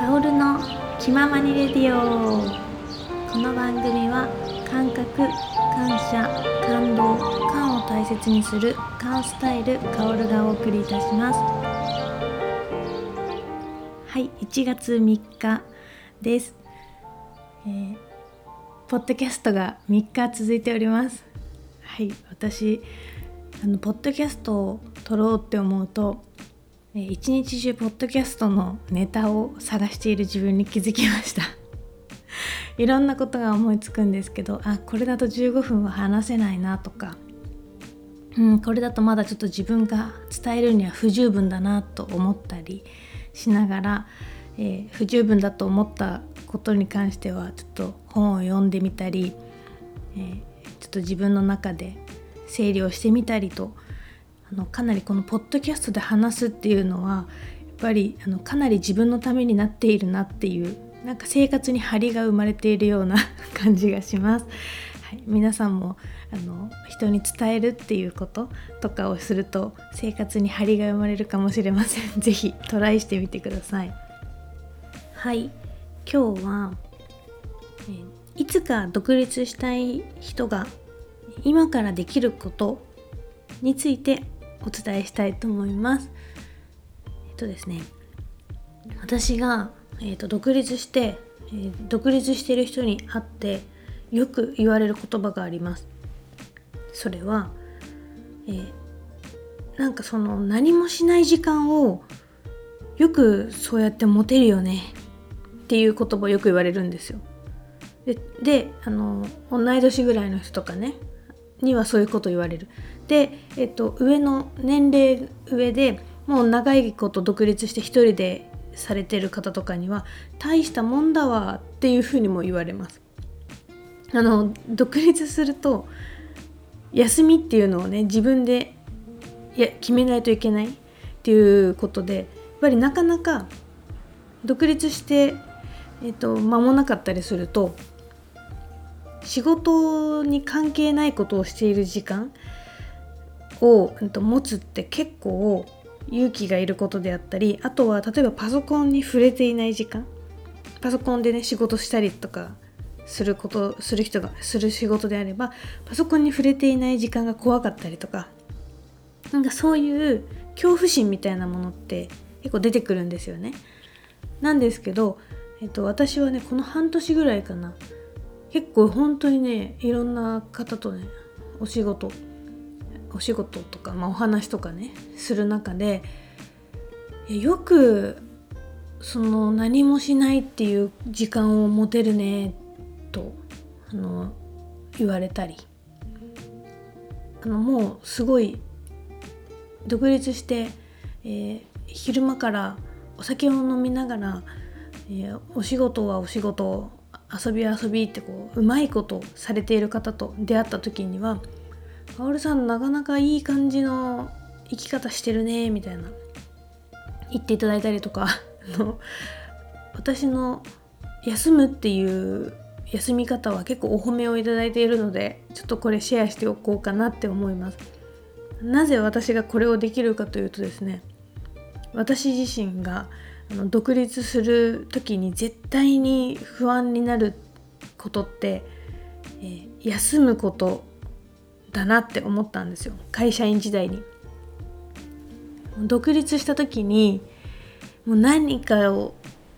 カオルの気ままにレディオ。この番組は感覚感謝感動感を大切にするカンスタイルカオルがお送りいたします。はい1月3日です、えー、ポッドキャストが3日続いております。はい私あのポッドキャストを撮ろうって思うと一日中ポッドキャストのネタを探している自分に気づきました。いろんなことが思いつくんですけどあこれだと15分は話せないなとか、うん、これだとまだちょっと自分が伝えるには不十分だなと思ったりしながら、えー、不十分だと思ったことに関してはちょっと本を読んでみたり、えー、ちょっと自分の中で整理をしてみたりとあのかなりこのポッドキャストで話すっていうのはやっぱりあのかなり自分のためになっているなっていうなんか生活に張りが生まれているような 感じがします。はい、皆さんもあの人に伝えるっていうこととかをすると生活に張りが生まれるかもしれません。是非トライしてみてください。はい今日は、えいつか独立したい人が今からできることについてお伝えしたいと思います。えっとですね私が、えーと、独立して、えー、独立してる人に会ってよく言われる言葉があります。それは、えー、なんかその何もしない時間をよくそうやって持てるよねっていう言葉をよく言われるんですよ。でであの同い年ぐらいの人とかねにはそういうこと言われる。で、えっと、上の年齢上でもう長いこと独立して一人でされてる方とかには大したもんだわっていうふうにも言われます。あの独立すると休みっていうのをね自分でいや決めないといけないっていうことでやっぱりなかなか独立して、えっと、間もなかったりすると仕事に関係ないことをしている時間を、うん、と持つって結構勇気がいることであったりあとは例えばパソコンに触れていない時間。パソコンでね仕事したりとかすることする人がする仕事であればパソコンに触れていない時間が怖かったりとか。なんかそういう恐怖心みたいなものって結構出てくるんですよね。なんですけど、えっと、私はねこの半年ぐらいかな。結構本当にねいろんな方とねお仕事お仕事とか、まあ、お話とかねする中でよくその何もしないっていう時間を持てるねとあの言われたりあのもうすごい独立して、えー、昼間からお酒を飲みながら、えー、お仕事はお仕事遊び遊びってこううまいことされている方と出会った時には「薫さんなかなかいい感じの生き方してるね」みたいな。言っていただいたりとかの私の休むっていう休み方は結構お褒めをいただいているのでちょっとこれシェアしておこうかなって思います。なぜ私がこれをできるかというとですね私自身があの独立する時に絶対に不安になることって、えー、休むことだなって思ったんですよ会社員時代に。独立した時にもう何かを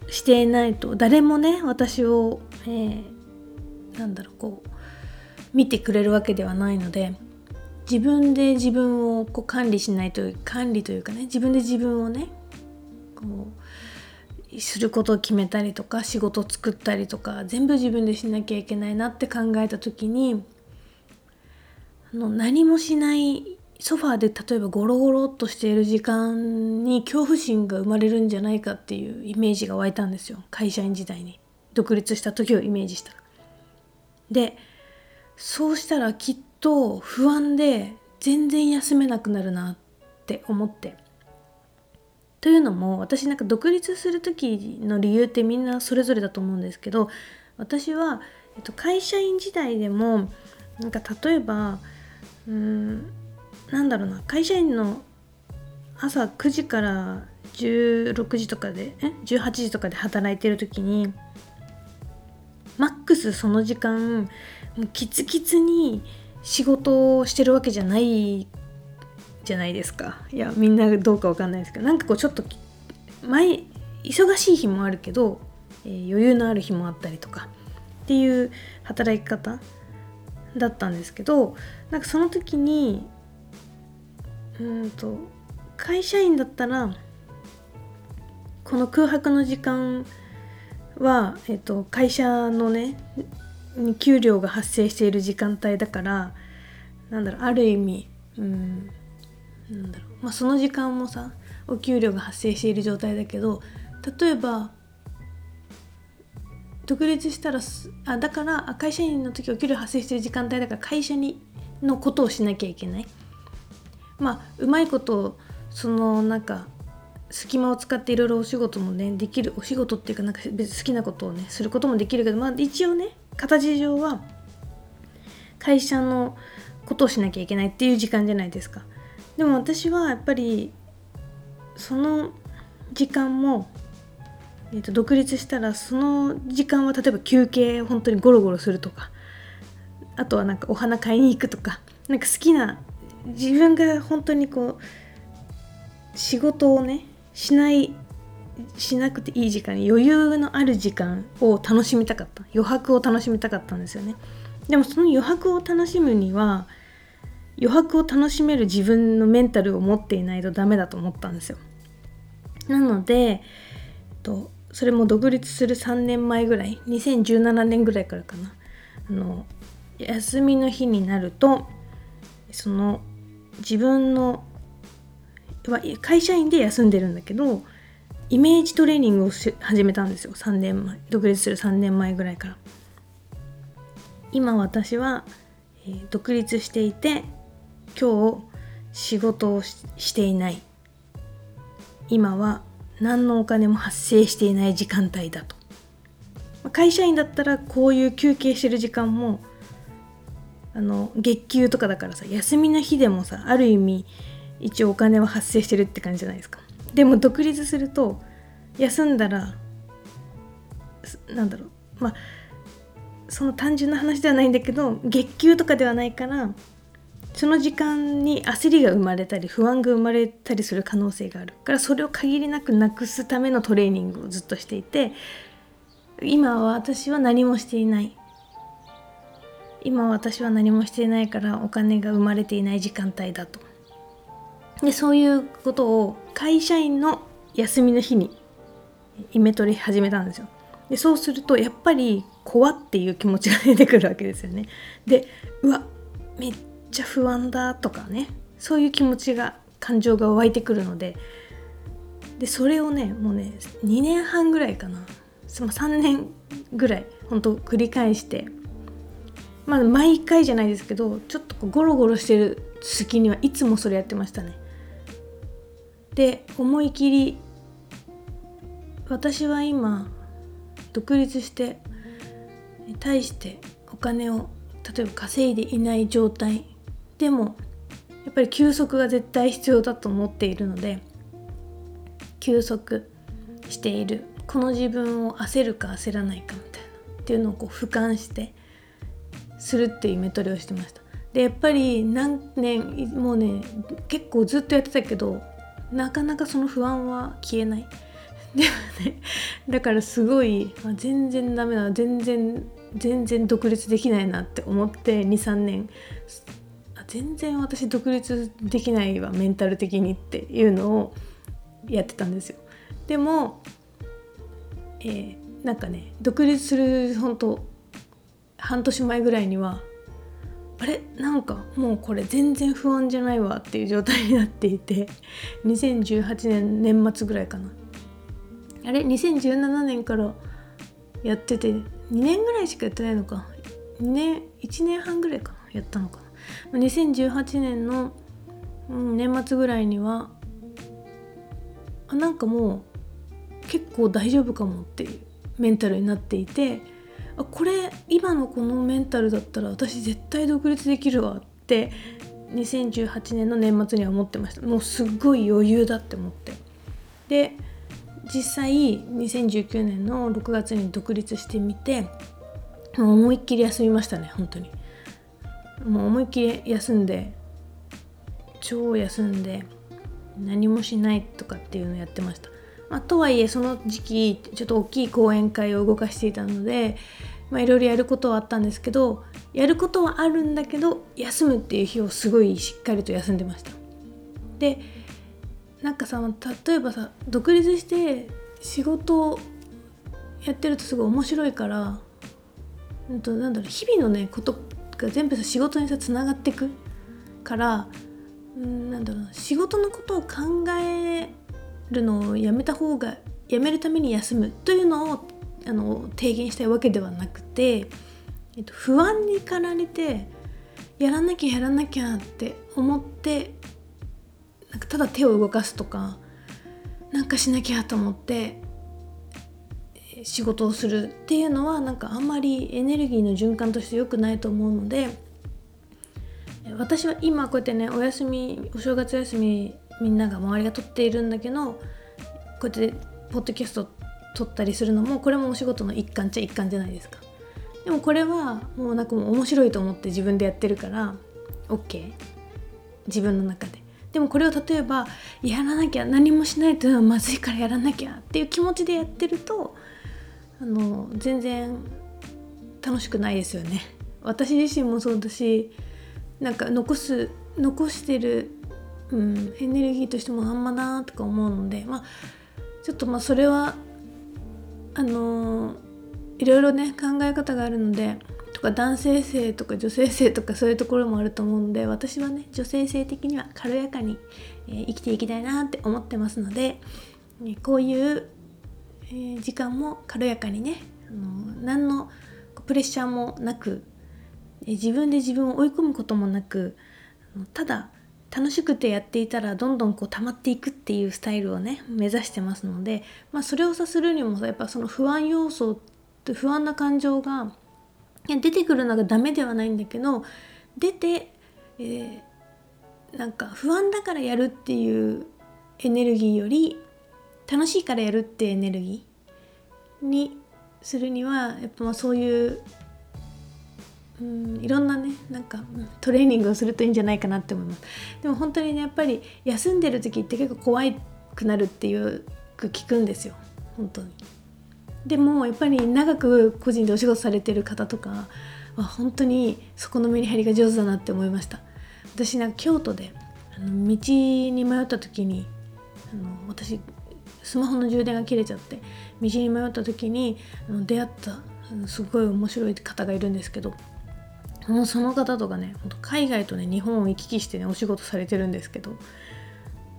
していないと誰もね私を、えー、なんだろうこう見てくれるわけではないので自分で自分をこう管理しないという管理というかね自分で自分をねこうすることを決めたりとか仕事を作ったりとか全部自分でしなきゃいけないなって考えた時にの何もしないソファーで例えばゴロゴロっとしている時間に恐怖心が生まれるんじゃないかっていうイメージが湧いたんですよ。会社員時代に。独立した時をイメージした。ら。でそうしたらきっと不安で全然休めなくなるなって思って。というのも私なんか独立する時の理由ってみんなそれぞれだと思うんですけど私は、えっと、会社員時代でもなんか例えばうん。なんだろうな。会社員の朝9時から16時とかでえ？18時とかで働いてる時にマックスその時間もうキツキツに仕事をしてるわけじゃないじゃないですか。いやみんなどうかわかんないですけど。なんかこうちょっと前忙しい日もあるけど、えー、余裕のある日もあったりとかっていう働き方だったんですけどなんかその時にうんと会社員だったらこの空白の時間は、えっと、会社のねに給料が発生している時間帯だからなんだろうある意味うんなんだろう、まあ、その時間もさお給料が発生している状態だけど例えば独立したらあだから会社員の時お給料発生してる時間帯だから会社にのことをしなきゃいけない。まあうまいことそのなんか隙間を使っていろいろお仕事もねできるお仕事っていうかなんか別好きなことをねすることもできるけどまあ一応ね形上は会社のことをしなきゃいけないっていう時間じゃないですか。でも私はやっぱりその時間もえー、と独立したらその時間は例えば休憩本当にゴロゴロするとかあとはなんかお花買いに行くとかなんか好きな自分が本当にこう仕事をねしないしなくていい時間に余裕のある時間を楽しみたかった。余白を楽しみたかったんですよね。でもその余白を楽しむには余白を楽しめる自分のメンタルを持っていないとダメだと思ったんですよ。なので、えっと、それも独立する3年前ぐらい2017年ぐらいからかな。あの休みの日になるとその自分の会社員で休んでるんだけどイメージトレーニングを始めたんですよ。3年前独立する3年前ぐらいから。今私は、えー、独立していて今日仕事をしていない。今は何のお金も発生していない時間帯だと。会社員だったらこういう休憩してる時間もあの月給とかだからさ休みの日でもさある意味一応お金は発生してるって感じじゃないですか。でも独立すると休んだらなんだろう。まあその単純な話ではないんだけど月給とかではないからその時間に焦りが生まれたり不安が生まれたりする可能性があるからそれを限りなくなくすためのトレーニングをずっとしていて今は私は何もしていない。今私は何もしていないからお金が生まれていない時間帯だと。でそういうことを会社員の休みの日にイメトレ始めたんですよ。でそうするとやっぱり怖っていう気持ちが出てくるわけですよね。でうわめっちゃ不安だとかねそういう気持ちが感情が湧いてくるのででそれをねもうね2年半ぐらいかな3年ぐらいほんと繰り返してまあ毎回じゃないですけどちょっとゴロゴロしてる隙にはいつもそれやってましたね。で思い切り私は今独立して対してお金を例えば稼いでいない状態でもやっぱり休息が絶対必要だと思っているので休息しているこの自分を焦るか焦らないかみたいなっていうのをこう俯瞰してするっていうメトレをしてました。でやっぱり何年もうね結構ずっとやってたけどなかなかその不安は消えない。でもねだからすごい、全然ダメだ全然全然独立できないなって思って23年全然私独立できないわメンタル的にっていうのをやってたんですよ。でも、えー、なんかね独立する本当半年前ぐらいにはあれ？なんかもうこれ全然不安じゃないわっていう状態になっていて 2018年年末ぐらいかな。あれ？2017年からやってて2年ぐらいしかやってないのか。2年1年半ぐらいかなやったのか。2018年の、うん、年末ぐらいにはあなんかもう結構大丈夫かもっていうメンタルになっていてあこれ今のこのメンタルだったら私絶対独立できるわって2018年の年末には思ってました。もうすっごい余裕だって思って。で実際2019年の6月に独立してみて思いっきり休みましたね本当に。もう思いっきり休んで超休んで何もしないとかっていうのをやってました、まあ、とはいえその時期ちょっと大きい講演会を動かしていたのでいろいろやることはあったんですけどやることはあるんだけど休むっていう日をすごいしっかりと休んでました。でなんかさ例えばさ独立して仕事をやってるとすごい面白いから、うんと、なんだろう日々のねことが全部さ仕事にさつながってくからうんなんだろう仕事のことを考えるのをやめた方がやめるために休むというのをあの提言したいわけではなくて、えっと、不安に駆られてやらなきゃやらなきゃって思ってなんかただ手を動かすとかなんかしなきゃと思って仕事をするっていうのはなんかあんまりエネルギーの循環として良くないと思うので私は今こうやってねお休みお正月休みみんなが周りが取っているんだけどこうやってポッドキャスト撮ったりするのもこれもお仕事の一環っちゃ一環じゃないですか。でもこれはもうなんかもう面白いと思って自分でやってるから OK 自分の中で。でもこれを例えばやらなきゃ何もしないとまずいからやらなきゃっていう気持ちでやってるとあの全然楽しくないですよね。私自身もそうだしなんか残す残してる、うん、エネルギーとしてもあんまなとか思うのでまあちょっとまあそれはあのいろいろね考え方があるのでとか男性性とか女性性とかそういうところもあると思うので私はね女性性的には軽やかに、えー、生きていきたいなって思ってますので、えこういう、え、時間も軽やかにねあの何のプレッシャーもなく、え自分で自分を追い込むこともなくただ楽しくてやっていたらどんどんこう溜まっていくっていうスタイルをね目指してますので、まあ、それをさするにもやっぱその不安要素って不安な感情が出てくるのがダメではないんだけど出て、えー、なんか不安だからやるっていうエネルギーより楽しいからやるってエネルギー？にするにはやっぱまあそういううんいろんなねなんかトレーニングをするといいんじゃないかなって思います。でも本当にねやっぱり休んでる時って結構怖くなるっていうく聞くんですよ。本当に。でもやっぱり長く個人でお仕事されてる方とかは本当にそこのメリハリが上手だなって思いました。私なんか京都であの道に迷った時にあの私スマホの充電が切れちゃって道に迷った時に出会ったすごい面白い方がいるんですけどもうその方とかね海外とね日本を行き来してねお仕事されてるんですけど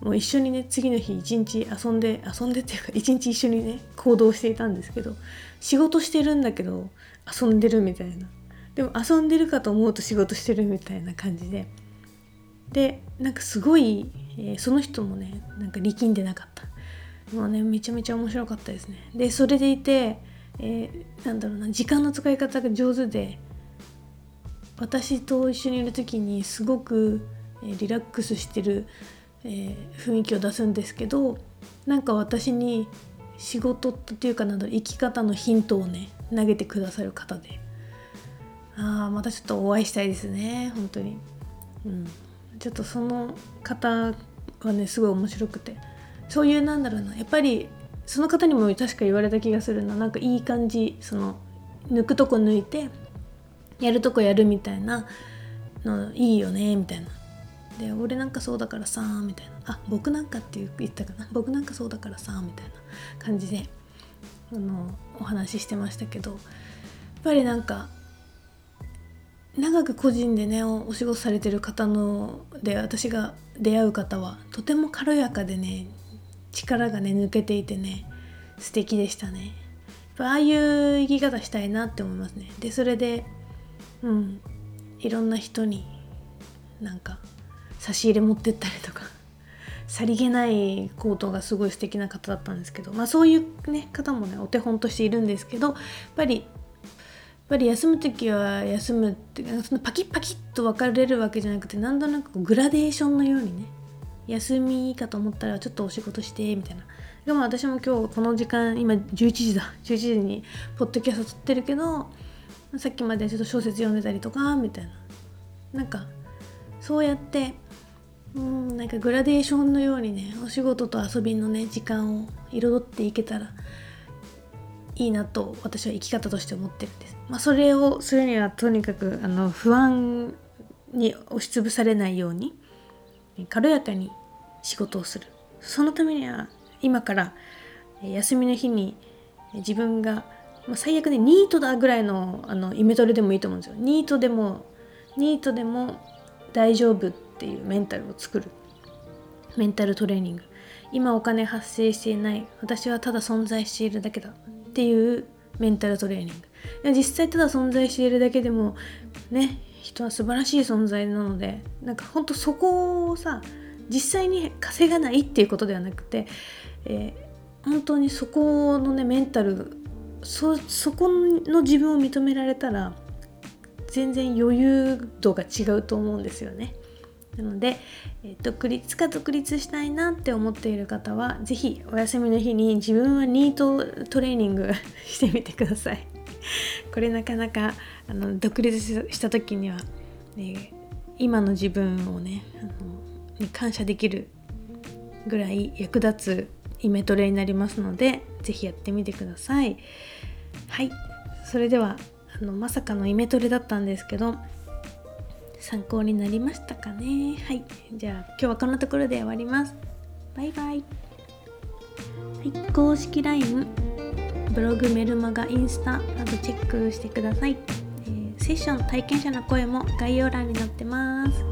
もう一緒にね次の日一日遊んで遊んでっていうか一日一緒にね行動していたんですけど仕事してるんだけど遊んでるみたいな。でも遊んでるかと思うと仕事してるみたいな感じで。でなんかすごい、えー、その人もねなんか力んでなかった。もうねめちゃめちゃ面白かったですね。でそれでいて、えー、なんだろうな時間の使い方が上手で私と一緒にいる時にすごくえリラックスしてる、えー、雰囲気を出すんですけどなんか私に仕事っていうかなんだろう生き方のヒントをね投げてくださる方で。ああまたちょっとお会いしたいですね本当に。うん。ちょっとその方はねすごい面白くて。そういうなんだろうなやっぱりその方にも確か言われた気がするな。なんかいい感じその抜くとこ抜いてやるとこやるみたいなのいいよねみたいな。で俺なんかそうだからさみたいな。あ僕なんかって言ったかな。僕なんかそうだからさみたいな感じであのお話ししてましたけど。やっぱりなんか長く個人でねお仕事されてる方ので私が出会う方はとても軽やかでね力がね抜けていてね素敵でしたね。ああいう生き方したいなって思いますね。でそれでうんいろんな人になんか差し入れ持ってったりとか さりげない行動がすごい素敵な方だったんですけどまあそういう、ね、方もねお手本としているんですけどやっぱりやっぱり休む時は休むってそのパキッパキッと分かれるわけじゃなくてなんとなくグラデーションのようにね休みかと思ったらちょっとお仕事してみたいな。でも私も今日この時間今11時だ。11時にポッドキャスト撮ってるけどさっきまでちょっと小説読んでたりとかみたいな。なんかそうやってうんなんかグラデーションのようにねお仕事と遊びのね時間を彩っていけたらいいなと私は生き方として思ってるんです。まあ、それをするにはとにかくあの不安に押しつぶされないように。軽やかに仕事をする。そのためには今から休みの日に自分が、ま、最悪ねニートだぐらいのあのイメトレでもいいと思うんですよ。ニートでもニートでも大丈夫っていうメンタルを作る。メンタルトレーニング。今お金発生していない。私はただ存在しているだけだ。っていうメンタルトレーニング。実際ただ存在しているだけでもね人は素晴らしい存在なのでなんかほんとそこをさ実際に稼がないっていうことではなくて、えー、本当にそこのねメンタルそこの自分を認められたら全然余裕度が違うと思うんですよね。なので、えー、独立か独立したいなって思っている方は是非お休みの日に自分はニートトレーニング してみてください。これなかなかあの独立した時には、ね、今の自分をねあのに感謝できるぐらい役立つイメトレになりますので是非やってみてください。はい。それではあのまさかのイメトレだったんですけど参考になりましたかね？はい。じゃあ今日はこんなところで終わります。バイバイ、はい、公式 LINE ブログメルマガインスタなどチェックしてください、セッション体験者の声も概要欄に載ってます。